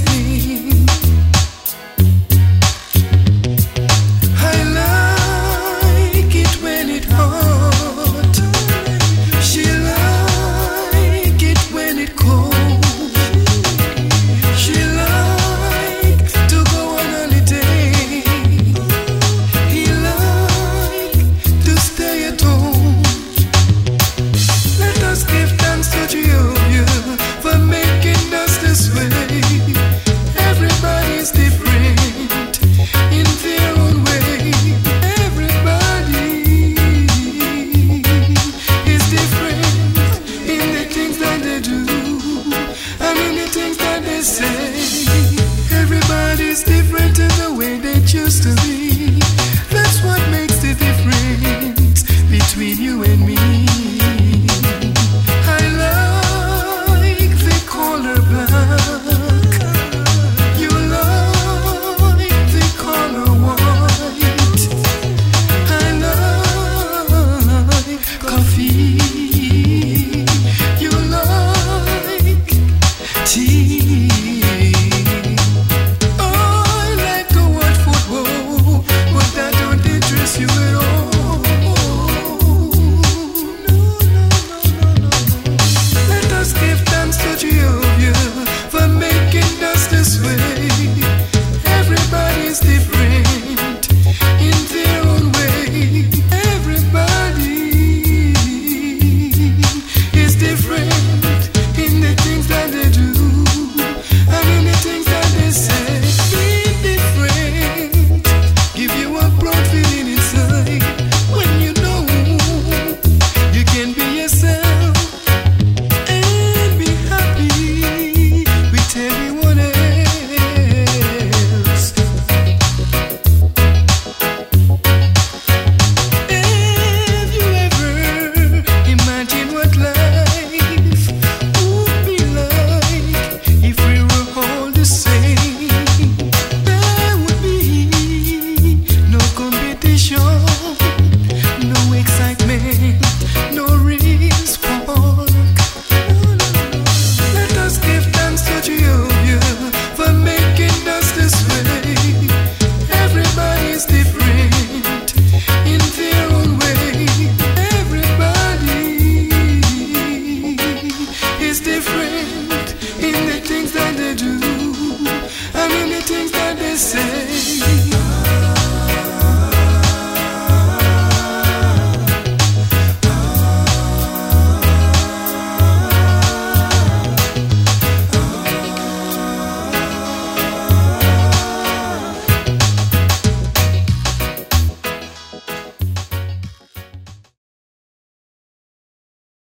this.